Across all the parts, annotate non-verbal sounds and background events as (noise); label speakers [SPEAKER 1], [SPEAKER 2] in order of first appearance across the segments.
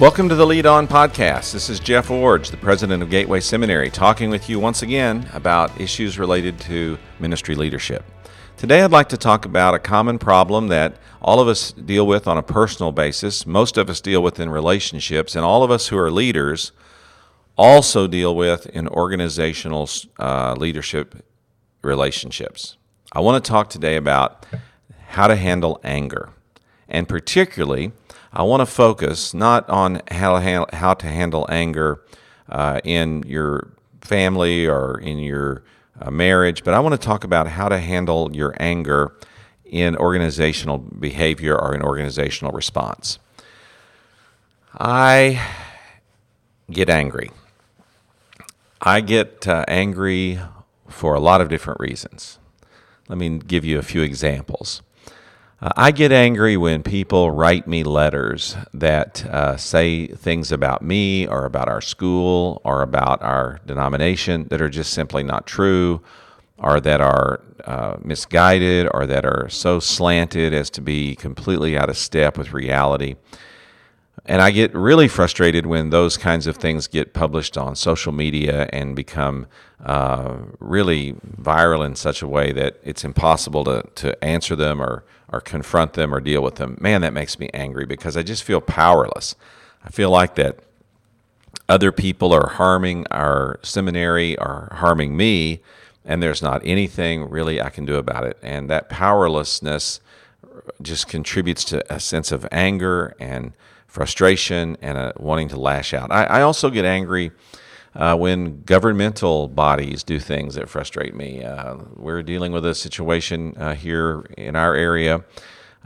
[SPEAKER 1] Welcome to the Lead On Podcast. This is Jeff Iorg, the president of Gateway Seminary, talking with you once again about issues related to ministry leadership. Today, I'd like to talk about a common problem that all of us deal with on a personal basis, most of us deal with in relationships, and all of us who are leaders also deal with in organizational uh, leadership relationships. I want to talk today about how to handle anger, and particularly, I want to focus not on how to handle, how to handle anger uh, in your family or in your uh, marriage, but I want to talk about how to handle your anger in organizational behavior or in organizational response. I get angry. I get uh, angry for a lot of different reasons. Let me give you a few examples. Uh, I get angry when people write me letters that uh, say things about me or about our school or about our denomination that are just simply not true or that are uh, misguided or that are so slanted as to be completely out of step with reality. And I get really frustrated when those kinds of things get published on social media and become uh, really viral in such a way that it's impossible to, to answer them or, or confront them or deal with them. Man, that makes me angry because I just feel powerless. I feel like that other people are harming our seminary or harming me, and there's not anything really I can do about it. And that powerlessness just contributes to a sense of anger and frustration and a wanting to lash out. I, I also get angry uh, when governmental bodies do things that frustrate me. Uh, we're dealing with a situation uh, here in our area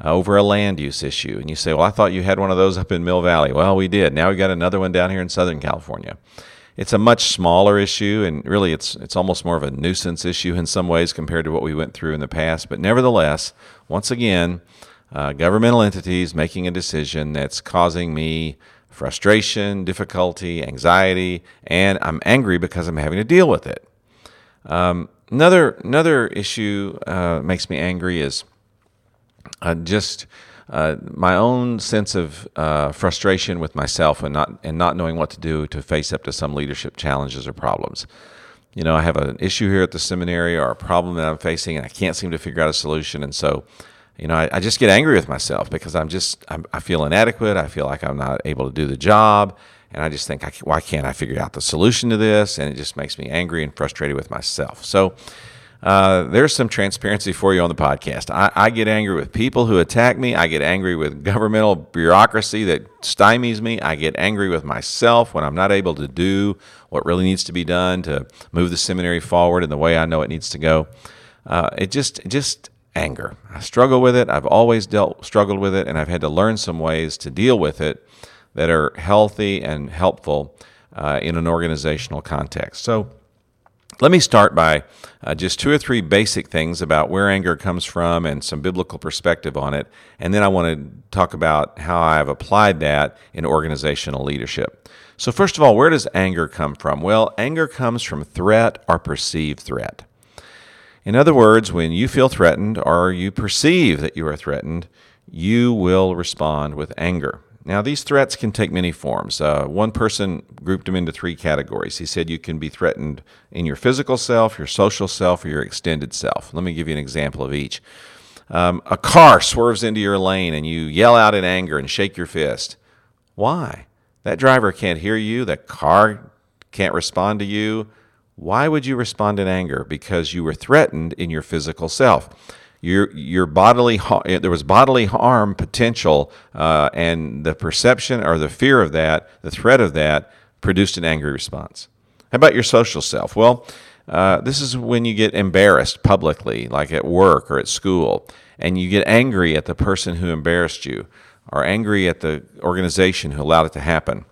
[SPEAKER 1] uh, over a land use issue. And you say, well, I thought you had one of those up in Mill Valley. Well, we did. Now we got another one down here in Southern California. It's a much smaller issue, and really, it's it's almost more of a nuisance issue in some ways compared to what we went through in the past. But nevertheless, once again, uh, governmental entities making a decision that's causing me frustration, difficulty, anxiety, and I'm angry because I'm having to deal with it. Um, another another issue uh, makes me angry is uh, just uh, my own sense of uh, frustration with myself and not and not knowing what to do to face up to some leadership challenges or problems. You know, I have an issue here at the seminary or a problem that I'm facing, and I can't seem to figure out a solution, and so you know, I, I, just get angry with myself because I'm just, I'm, i feel inadequate. I feel like I'm not able to do the job. And I just think, I, why can't I figure out the solution to this? And it just makes me angry and frustrated with myself. So uh, there's some transparency for you on the podcast. I, I get angry with people who attack me. I get angry with governmental bureaucracy that stymies me. I get angry with myself when I'm not able to do what really needs to be done to move the seminary forward in the way I know it needs to go. Uh, it just, just, anger. I struggle with it. I've always dealt struggled with it, and I've had to learn some ways to deal with it that are healthy and helpful uh, in an organizational context. So. Let me start by uh, just two or three basic things about where anger comes from and some biblical perspective on it. And then I want to talk about how I've applied that in organizational leadership. So, first of all, where does anger come from? Well, anger comes from threat or perceived threat. In other words, when you feel threatened or you perceive that you are threatened, you will respond with anger. Now, these threats can take many forms. Uh, one person grouped them into three categories. He said you can be threatened in your physical self, your social self, or your extended self. Let me give you an example of each. Um, a car swerves into your lane and you yell out in anger and shake your fist. Why? That driver can't hear you, that car can't respond to you. Why would you respond in anger? Because you were threatened in your physical self. Your, your bodily there was bodily harm potential, uh, and the perception or the fear of that, the threat of that, produced an angry response. How about your social self? Well, uh, this is when you get embarrassed publicly, like at work or at school, and you get angry at the person who embarrassed you, or angry at the organization who allowed it to happen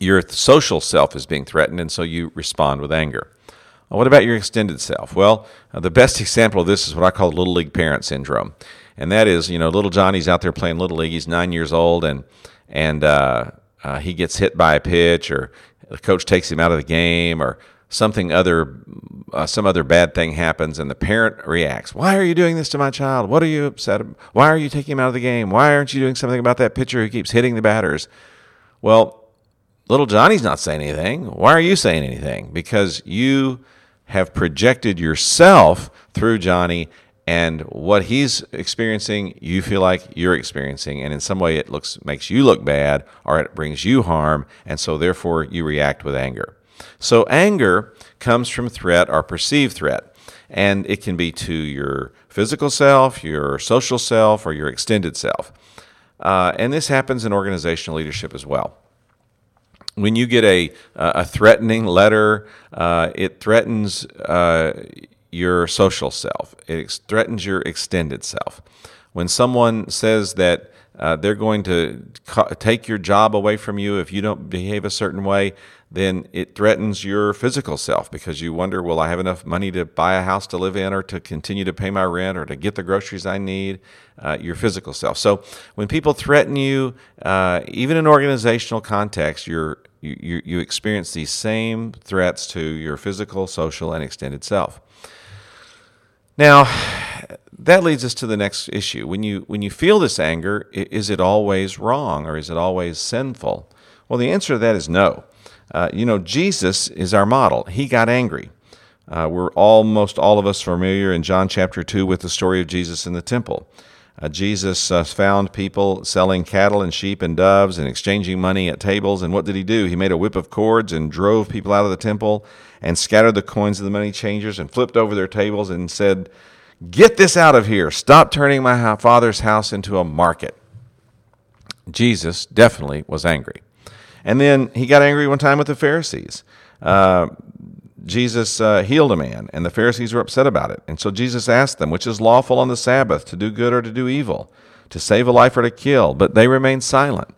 [SPEAKER 1] your social self is being threatened, and so you respond with anger. What about your extended self? Well, uh, the best example of this is what I call little league parent syndrome, and that is, you know, little Johnny's out there playing little league. He's nine years old, and and uh, uh, he gets hit by a pitch, or the coach takes him out of the game, or something other, uh, some other bad thing happens, and the parent reacts. Why are you doing this to my child? What are you upset? About? Why are you taking him out of the game? Why aren't you doing something about that pitcher who keeps hitting the batters? Well, little Johnny's not saying anything. Why are you saying anything? Because you have projected yourself through Johnny and what he's experiencing you feel like you're experiencing and in some way it looks makes you look bad or it brings you harm and so therefore you react with anger so anger comes from threat or perceived threat and it can be to your physical self your social self or your extended self uh, and this happens in organizational leadership as well when you get a, a threatening letter, uh, it threatens uh, your social self, it threatens your extended self. When someone says that uh, they're going to ca- take your job away from you if you don't behave a certain way, then it threatens your physical self because you wonder, will I have enough money to buy a house to live in or to continue to pay my rent or to get the groceries I need? Uh, your physical self. So when people threaten you, uh, even in organizational context, you're, you, you experience these same threats to your physical, social, and extended self. Now, that leads us to the next issue. When you when you feel this anger, is it always wrong or is it always sinful? Well, the answer to that is no. Uh, you know, Jesus is our model. He got angry. Uh, we're almost all of us familiar in John chapter 2 with the story of Jesus in the temple. Uh, Jesus uh, found people selling cattle and sheep and doves and exchanging money at tables. And what did he do? He made a whip of cords and drove people out of the temple and scattered the coins of the money changers and flipped over their tables and said, Get this out of here. Stop turning my father's house into a market. Jesus definitely was angry. And then he got angry one time with the Pharisees. Uh, Jesus uh, healed a man, and the Pharisees were upset about it. And so Jesus asked them, Which is lawful on the Sabbath, to do good or to do evil, to save a life or to kill? But they remained silent.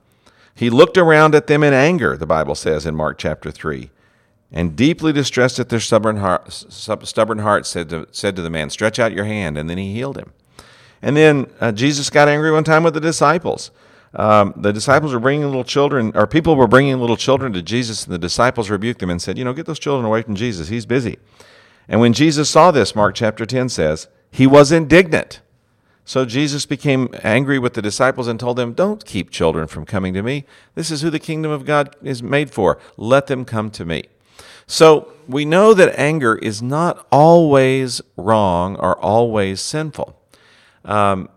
[SPEAKER 1] He looked around at them in anger, the Bible says in Mark chapter 3, and deeply distressed at their stubborn heart, stubborn heart said, to, said to the man, Stretch out your hand. And then he healed him. And then uh, Jesus got angry one time with the disciples um, the disciples were bringing little children, or people were bringing little children to Jesus, and the disciples rebuked them and said, You know, get those children away from Jesus. He's busy. And when Jesus saw this, Mark chapter 10 says, he was indignant. So Jesus became angry with the disciples and told them, Don't keep children from coming to me. This is who the kingdom of God is made for. Let them come to me. So we know that anger is not always wrong or always sinful. Um,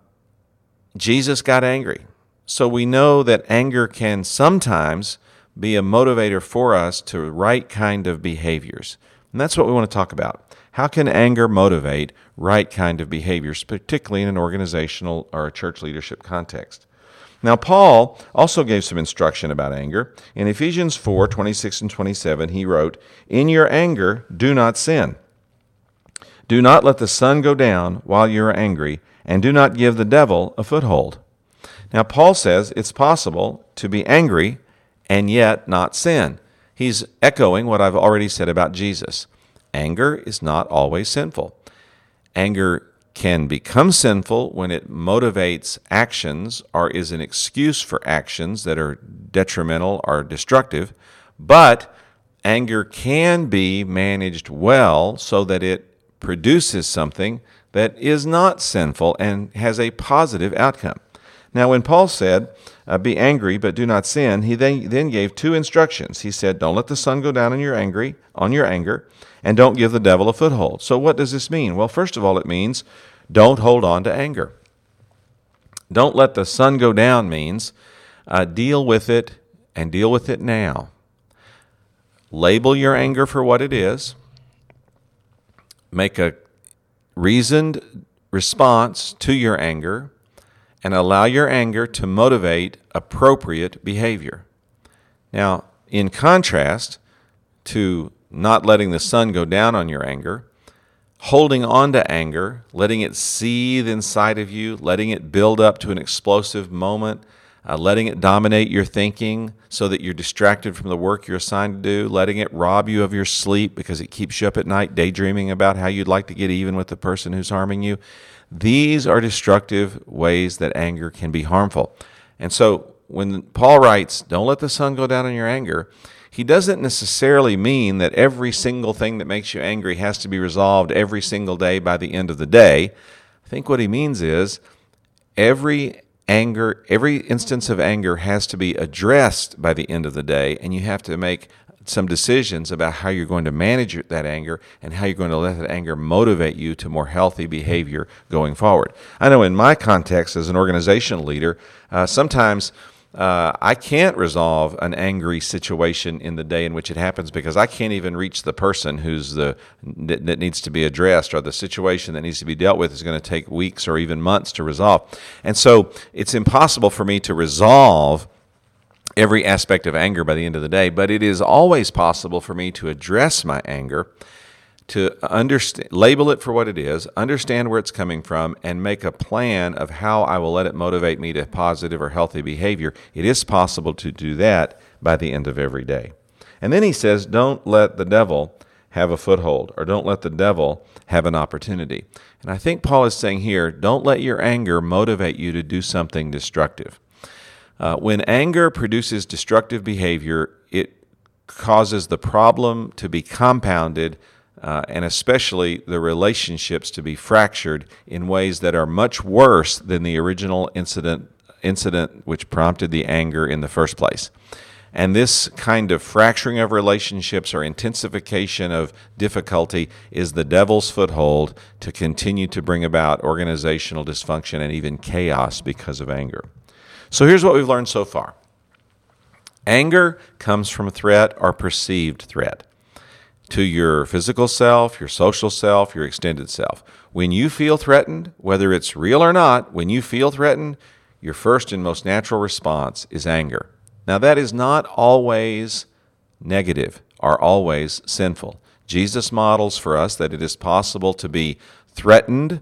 [SPEAKER 1] Jesus got angry. So we know that anger can sometimes be a motivator for us to right kind of behaviors. And that's what we want to talk about. How can anger motivate right kind of behaviors, particularly in an organizational or a church leadership context? Now, Paul also gave some instruction about anger. In Ephesians 4 26 and 27, he wrote, In your anger, do not sin. Do not let the sun go down while you are angry, and do not give the devil a foothold. Now, Paul says it's possible to be angry and yet not sin. He's echoing what I've already said about Jesus. Anger is not always sinful. Anger can become sinful when it motivates actions or is an excuse for actions that are detrimental or destructive, but anger can be managed well so that it produces something that is not sinful and has a positive outcome. Now, when Paul said, uh, Be angry, but do not sin, he then, then gave two instructions. He said, Don't let the sun go down on your, angry, on your anger, and don't give the devil a foothold. So, what does this mean? Well, first of all, it means don't hold on to anger. Don't let the sun go down means uh, deal with it and deal with it now. Label your anger for what it is. Make a reasoned response to your anger and allow your anger to motivate appropriate behavior. Now, in contrast to not letting the sun go down on your anger, holding on to anger, letting it seethe inside of you, letting it build up to an explosive moment, uh, letting it dominate your thinking so that you're distracted from the work you're assigned to do, letting it rob you of your sleep because it keeps you up at night daydreaming about how you'd like to get even with the person who's harming you. These are destructive ways that anger can be harmful. And so when Paul writes, Don't let the sun go down on your anger, he doesn't necessarily mean that every single thing that makes you angry has to be resolved every single day by the end of the day. I think what he means is every anger, every instance of anger has to be addressed by the end of the day, and you have to make some decisions about how you're going to manage that anger and how you're going to let that anger motivate you to more healthy behavior going forward. I know in my context as an organizational leader, uh, sometimes uh, I can't resolve an angry situation in the day in which it happens because I can't even reach the person who's the that, that needs to be addressed or the situation that needs to be dealt with is going to take weeks or even months to resolve. And so it's impossible for me to resolve every aspect of anger by the end of the day, but it is always possible for me to address my anger to understand, label it for what it is, understand where it's coming from, and make a plan of how I will let it motivate me to positive or healthy behavior. It is possible to do that by the end of every day. And then he says, don't let the devil have a foothold, or don't let the devil have an opportunity. And I think Paul is saying here, don't let your anger motivate you to do something destructive. Uh, when anger produces destructive behavior, it causes the problem to be compounded uh, and especially the relationships to be fractured in ways that are much worse than the original incident incident which prompted the anger in the first place. And this kind of fracturing of relationships or intensification of difficulty is the devil's foothold to continue to bring about organizational dysfunction and even chaos because of anger. So here's what we've learned so far anger comes from threat or perceived threat to your physical self, your social self, your extended self. When you feel threatened, whether it's real or not, when you feel threatened, your first and most natural response is anger. Now, that is not always negative or always sinful. Jesus models for us that it is possible to be threatened,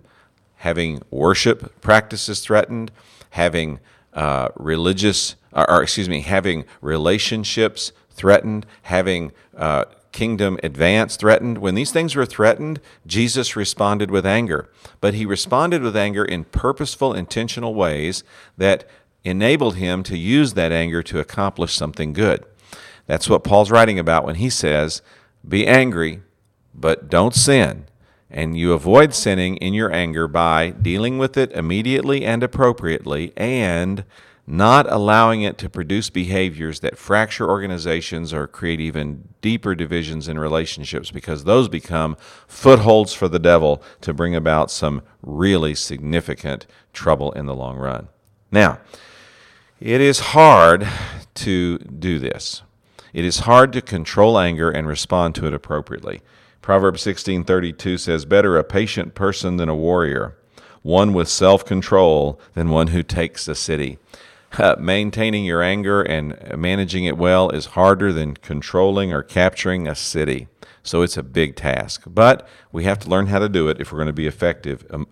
[SPEAKER 1] having worship practices threatened, having uh, religious, or, or, excuse me, having relationships threatened, having uh, kingdom advance threatened. When these things were threatened, Jesus responded with anger. But he responded with anger in purposeful, intentional ways that enabled him to use that anger to accomplish something good. That's what Paul's writing about when he says, Be angry, but don't sin. And you avoid sinning in your anger by dealing with it immediately and appropriately and not allowing it to produce behaviors that fracture organizations or create even deeper divisions in relationships because those become footholds for the devil to bring about some really significant trouble in the long run. Now, it is hard to do this. It is hard to control anger and respond to it appropriately. Proverbs 16:32 says, "Better a patient person than a warrior, one with self-control than one who takes a city." (laughs) maintaining your anger and managing it well is harder than controlling or capturing a city. So it's a big task. But we have to learn how to do it if we're going to be effective um,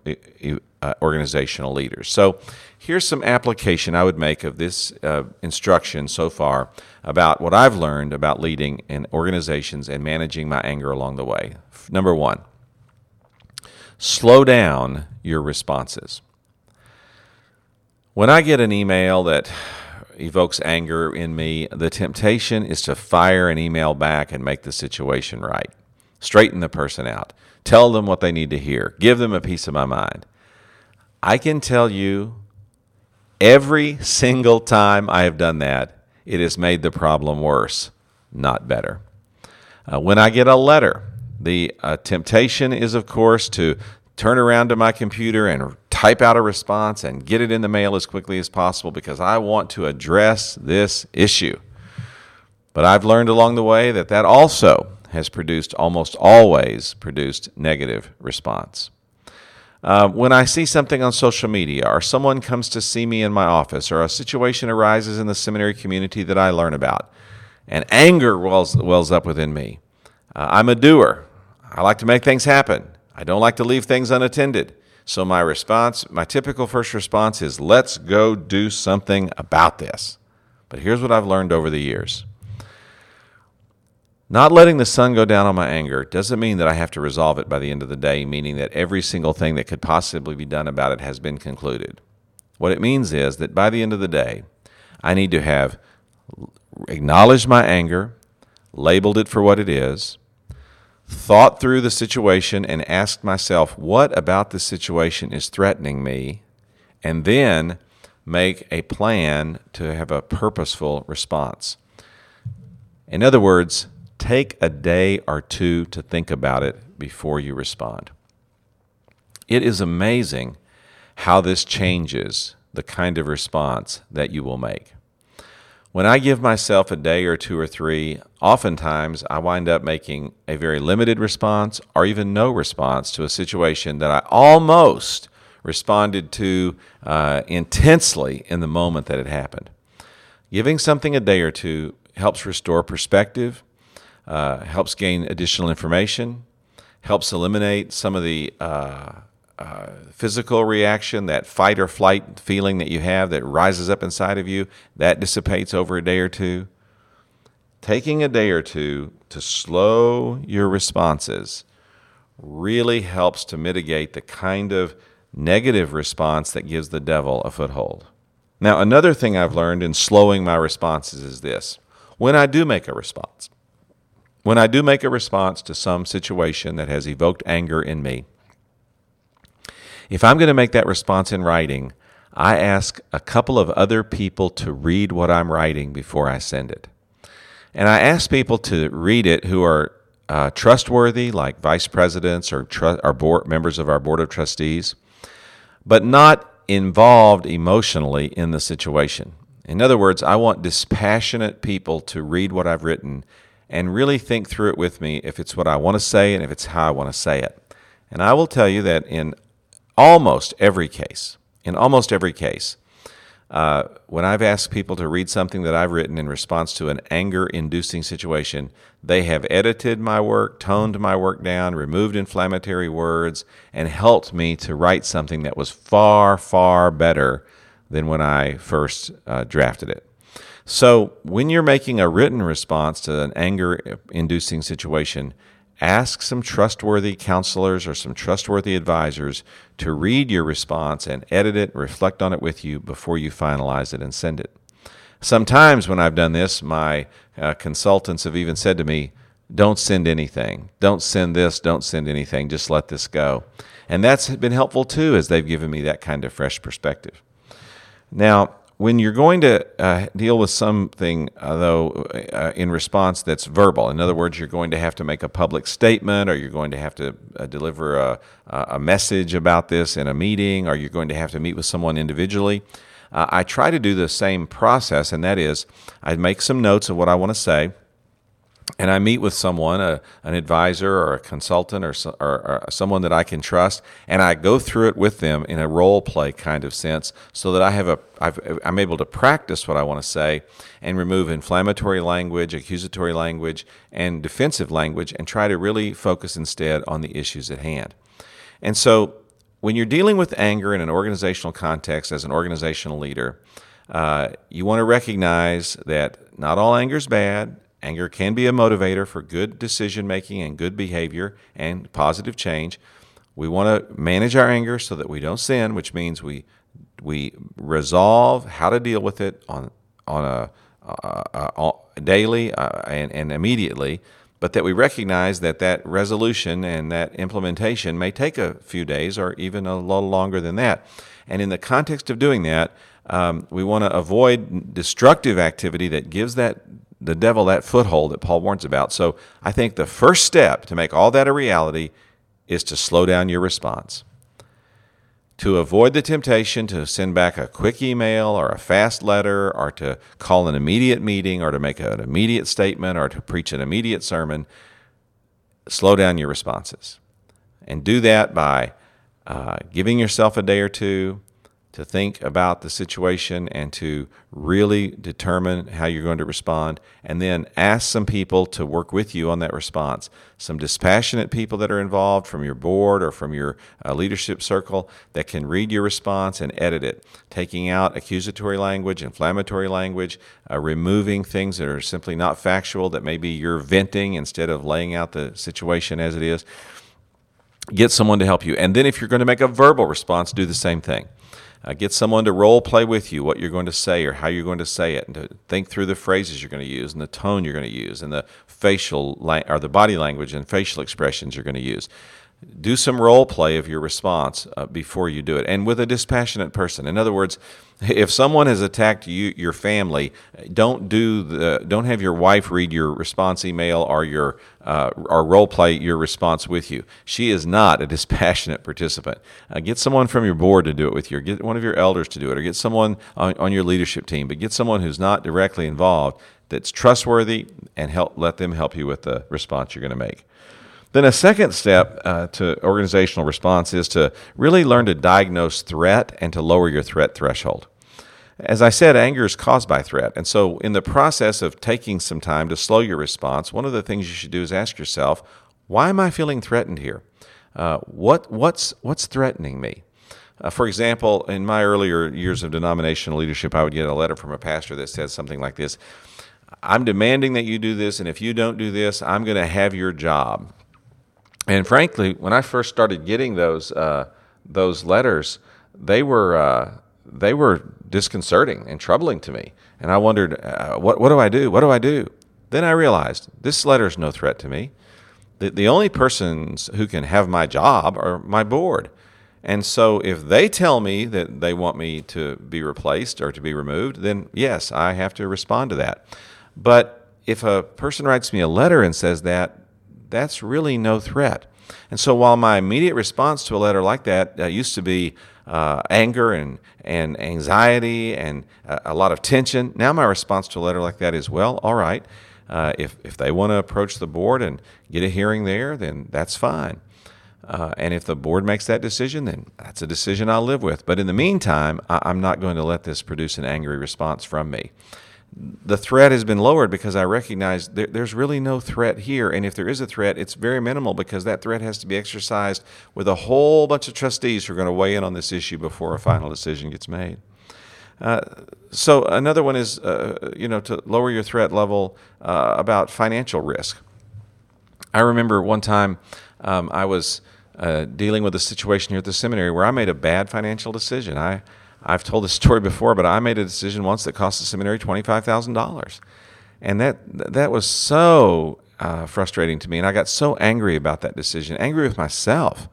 [SPEAKER 1] uh, organizational leaders. So here's some application I would make of this uh, instruction so far about what I've learned about leading in organizations and managing my anger along the way. Number one, slow down your responses. When I get an email that evokes anger in me, the temptation is to fire an email back and make the situation right. Straighten the person out. Tell them what they need to hear. Give them a piece of my mind. I can tell you every single time I have done that, it has made the problem worse, not better. Uh, when I get a letter, the uh, temptation is, of course, to turn around to my computer and type out a response and get it in the mail as quickly as possible because I want to address this issue. But I've learned along the way that that also has produced almost always produced negative response. Uh, when I see something on social media, or someone comes to see me in my office, or a situation arises in the seminary community that I learn about, and anger wells, wells up within me, uh, I'm a doer. I like to make things happen. I don't like to leave things unattended. So my response, my typical first response is let's go do something about this. But here's what I've learned over the years. Not letting the sun go down on my anger doesn't mean that I have to resolve it by the end of the day, meaning that every single thing that could possibly be done about it has been concluded. What it means is that by the end of the day, I need to have acknowledged my anger, labeled it for what it is, thought through the situation and asked myself, what about the situation is threatening me? And then make a plan to have a purposeful response. In other words, take a day or two to think about it before you respond. It is amazing how this changes the kind of response that you will make. When I give myself a day or two or three, oftentimes I wind up making a very limited response or even no response to a situation that I almost responded to uh, intensely in the moment that it happened. Giving something a day or two helps restore perspective, uh, helps gain additional information, helps eliminate some of the uh, uh, physical reaction, that fight or flight feeling that you have that rises up inside of you, that dissipates over a day or two. Taking a day or two to slow your responses really helps to mitigate the kind of negative response that gives the devil a foothold. Now, another thing I've learned in slowing my responses is this when I do make a response, when I do make a response to some situation that has evoked anger in me, if I'm going to make that response in writing, I ask a couple of other people to read what I'm writing before I send it. And I ask people to read it who are uh, trustworthy, like vice presidents or, tr- or board, members of our board of trustees, but not involved emotionally in the situation. In other words, I want dispassionate people to read what I've written and really think through it with me if it's what I want to say and if it's how I want to say it. And I will tell you that in almost every case, in almost every case, uh, when I've asked people to read something that I've written in response to an anger inducing situation, they have edited my work, toned my work down, removed inflammatory words, and helped me to write something that was far, far better than when I first uh, drafted it. So, when you're making a written response to an anger inducing situation, ask some trustworthy counselors or some trustworthy advisors to read your response and edit it, reflect on it with you before you finalize it and send it. Sometimes when I've done this, my uh, consultants have even said to me, Don't send anything. Don't send this. Don't send anything. Just let this go. And that's been helpful too, as they've given me that kind of fresh perspective. Now, when you're going to uh, deal with something, uh, though, uh, in response that's verbal, in other words, you're going to have to make a public statement or you're going to have to uh, deliver a, a, message about this in a meeting or you're going to have to meet with someone individually, uh, I try to do the same process, and that is I make some notes of what I want to say and I meet with someone, a, an advisor or a consultant or, or, or, someone that I can trust, and I go through it with them in a role play kind of sense so that I have a, I've, I'm able to practice what I want to say and remove inflammatory language, accusatory language, and defensive language and try to really focus instead on the issues at hand. And so when you're dealing with anger in an organizational context as an organizational leader, uh, you want to recognize that not all anger is bad Anger can be a motivator for good decision making and good behavior and positive change. We want to manage our anger so that we don't sin, which means we we resolve how to deal with it on on a, a, a daily uh, and, and immediately, but that we recognize that that resolution and that implementation may take a few days or even a little longer than that. And in the context of doing that, um, we want to avoid destructive activity that gives that the devil that foothold that Paul warns about. So I think the first step to make all that a reality is to slow down your response. To avoid the temptation to send back a quick email or a fast letter or to call an immediate meeting or to make an immediate statement or to preach an immediate sermon, slow down your responses. And do that by uh, giving yourself a day or two, to think about the situation and to really determine how you're going to respond, and then ask some people to work with you on that response. Some dispassionate people that are involved from your board or from your uh, leadership circle that can read your response and edit it, taking out accusatory language, inflammatory language, uh, removing things that are simply not factual that maybe you're venting instead of laying out the situation as it is. Get someone to help you. And then if you're going to make a verbal response, do the same thing. Uh, get someone to role play with you what you're going to say or how you're going to say it, and to think through the phrases you're going to use and the tone you're going to use and the facial la- or the body language and facial expressions you're going to use. Do some role play of your response uh, before you do it and with a dispassionate person. In other words (laughs) if someone has attacked you your family don't do the don't have your wife read your response email or your uh, or role play your response with you. She is not a (laughs) dispassionate participant. Uh, get someone from your board to do it with you. Get one of your elders to do it or get someone on, on your leadership team but get someone who's not directly involved that's trustworthy and help let them help you with the response you're going to make then a second step uh, to organizational response is to really learn to diagnose threat and to lower your threat threshold. As I said, anger is caused by threat. And so, in the process of taking some time to slow your response, one of the things you should do is ask yourself, why am I feeling threatened here? Uh, what, what's, what's threatening me? Uh, for example, in my earlier years of denominational leadership, I would get a letter from a pastor that said something like this I'm demanding that you do this, and if you don't do this, I'm going to have your job. And frankly, when I first started getting those uh, those letters, they were uh, they were disconcerting and troubling to me. And I wondered, uh, what what do I do? What do I do? Then I realized this letter is no threat to me. The the only persons who can have my job are my board. And so if they tell me that they want me to be replaced or to be removed, then yes, I have to respond to that. But if a person writes me a letter and says that, that's really no threat. And so while my immediate response to a letter like that uh, used to be uh, anger and, and anxiety and uh, a lot of tension, now my response to a letter like that is, well, all right, uh, if, if they want to approach the board and get a hearing there, then that's fine. Uh, and if the board makes that decision, then that's a decision I'll live with. But in the meantime, I, I'm not going to let this produce an angry response from me the threat has been lowered because I recognize there, there's really no threat here. And if there is a threat, it's very minimal because that threat has to be exercised with a whole bunch of trustees who are going to weigh in on this issue before a final decision gets made. Uh, so another one is, uh, you know, to lower your threat level uh, about financial risk. I remember one time um, I was uh, dealing with a situation here at the seminary where I made a bad financial decision. I I've told this story before, but I made a decision once that cost the seminary $25,000. And that, that was so uh, frustrating to me. And I got so angry about that decision, angry with myself.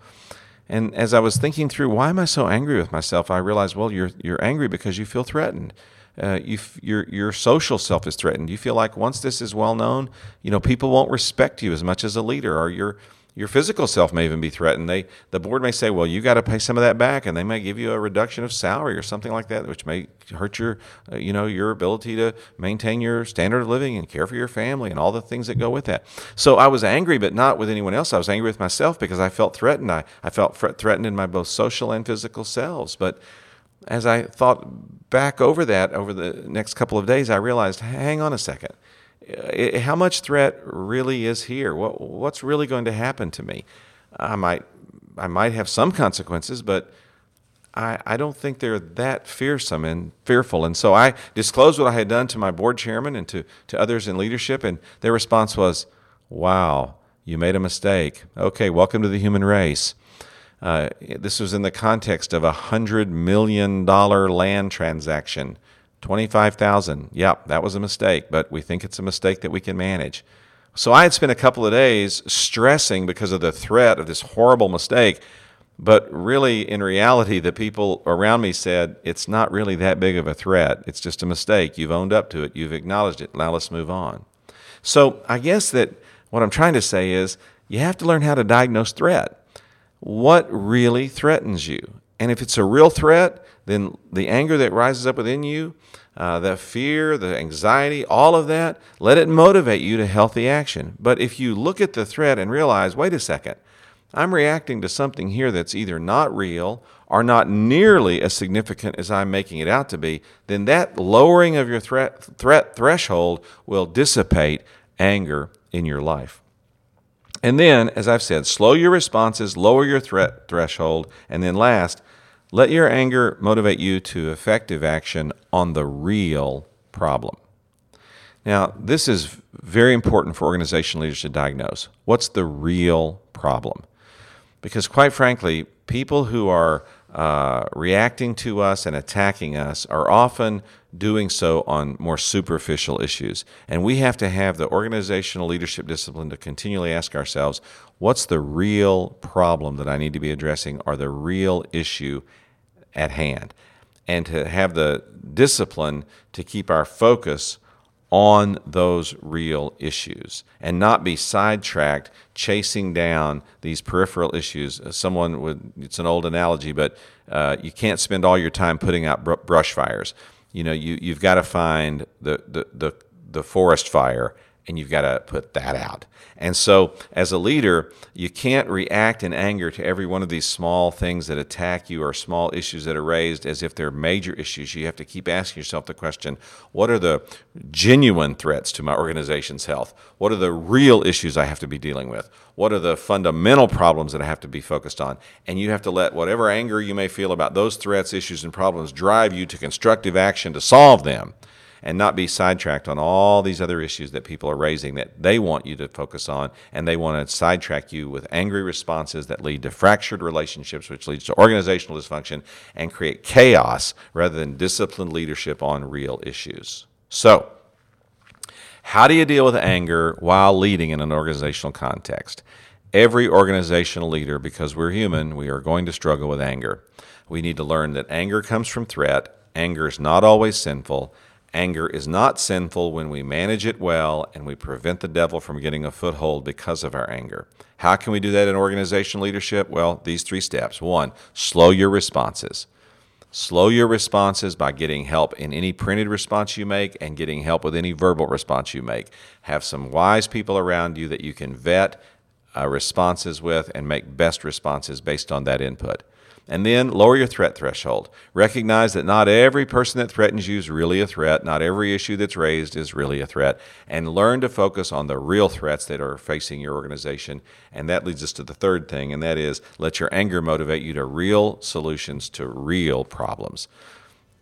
[SPEAKER 1] And as I was thinking through, why am I so angry with myself? I realized, well, you're, you're angry because you feel threatened. Uh, you f- your your social self is threatened. You feel like once this is well known, you know people won't respect you as much as a leader, or your your physical self may even be threatened. They the board may say, "Well, you got to pay some of that back," and they may give you a reduction of salary or something like that, which may hurt your uh, you know your ability to maintain your standard of living and care for your family and all the things that go with that. So I was angry, but not with anyone else. I was angry with myself because I felt threatened. I I felt threatened in my both social and physical selves, but as I thought back over that over the next couple of days, I realized, hang on a second how much threat really is here? What, what's really going to happen to me? I might, I might have some consequences, but I, I don't think they're that fearsome and fearful. And so I disclosed what I had done to my board chairman and to, to others in leadership, and their response was, Wow, you made a mistake. Okay, welcome to the human race. Uh, this was in the context of a $100 million land transaction 25,000. Yep, that was a mistake, but we think it's a mistake that we can manage. So I had spent a couple of days stressing because of the threat of this horrible mistake, but really, in reality, the people around me said, it's not really that big of a threat. It's just a mistake. You've owned up to it, you've acknowledged it. Now let's move on. So I guess that what I'm trying to say is you have to learn how to diagnose threat. What really threatens you? And if it's a real threat, then the anger that rises up within you, uh, the fear, the anxiety, all of that, let it motivate you to healthy action. But if you look at the threat and realize, wait a second, I'm reacting to something here that's either not real or not nearly as significant as I'm making it out to be, then that lowering of your threat, threat threshold will dissipate anger in your life. And then, as I've said, slow your responses, lower your threat threshold, and then last, let your anger motivate you to effective action on the real problem. Now, this is very important for organization leaders to diagnose. What's the real problem? Because, quite frankly, people who are uh, reacting to us and attacking us are often doing so on more superficial issues. And we have to have the organizational leadership discipline to continually ask ourselves what's the real problem that I need to be addressing or the real issue at hand? And to have the discipline to keep our focus on those real issues and not be sidetracked chasing down these peripheral issues. Uh, someone would, it's an old analogy, but uh, you can't spend all your time putting out br- brush fires. You know, you, you've got to find the, the, the, the forest fire and you've got to put that out. And so, as a leader, you can't react in anger to every one of these small things that attack you or small issues that are raised as if they're major issues. You have to keep asking yourself the question what are the genuine threats to my organization's health? What are the real issues I have to be dealing with? What are the fundamental problems that I have to be focused on? And you have to let whatever anger you may feel about those threats, issues, and problems drive you to constructive action to solve them and not be sidetracked on all these other issues that people are raising that they want you to focus on and they want to sidetrack you with angry responses that lead to fractured relationships which leads to organizational dysfunction and create chaos rather than disciplined leadership on real issues. So how do you deal with anger while leading in an organizational context? Every organizational leader because we're human we are going to struggle with anger. We need to learn that anger comes from threat. Anger is not always sinful Anger is not sinful when we manage it well and we prevent the devil from getting a foothold because of our anger. How can we do that in organizational leadership? Well, these three steps. One, slow your responses. Slow your responses by getting help in any printed response you make and getting help with any verbal response you make. Have some wise people around you that you can vet uh, responses with and make best responses based on that input. And then lower your threat threshold. Recognize that not every person that threatens you is really a threat. Not every issue that's raised is really a threat. And learn to focus on the real threats that are facing your organization. And that leads us to the third thing, and that is let your anger motivate you to real solutions to real problems.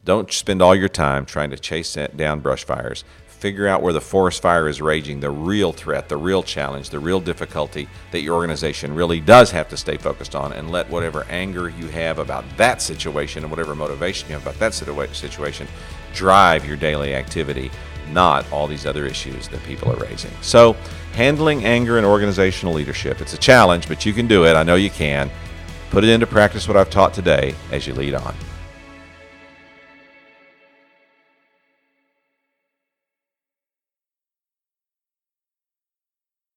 [SPEAKER 1] Don't spend all your time trying to chase down brush fires figure out where the forest fire is raging, the real threat, the real challenge, the real difficulty that your organization really does have to stay focused on, and let whatever anger you have about that situation and whatever motivation you have about that situation drive your daily activity, not all these other issues that people are raising. So, handling anger in organizational leadership, it's a challenge, but you can do it. I know you can. Put it into practice what I've taught today as you lead on.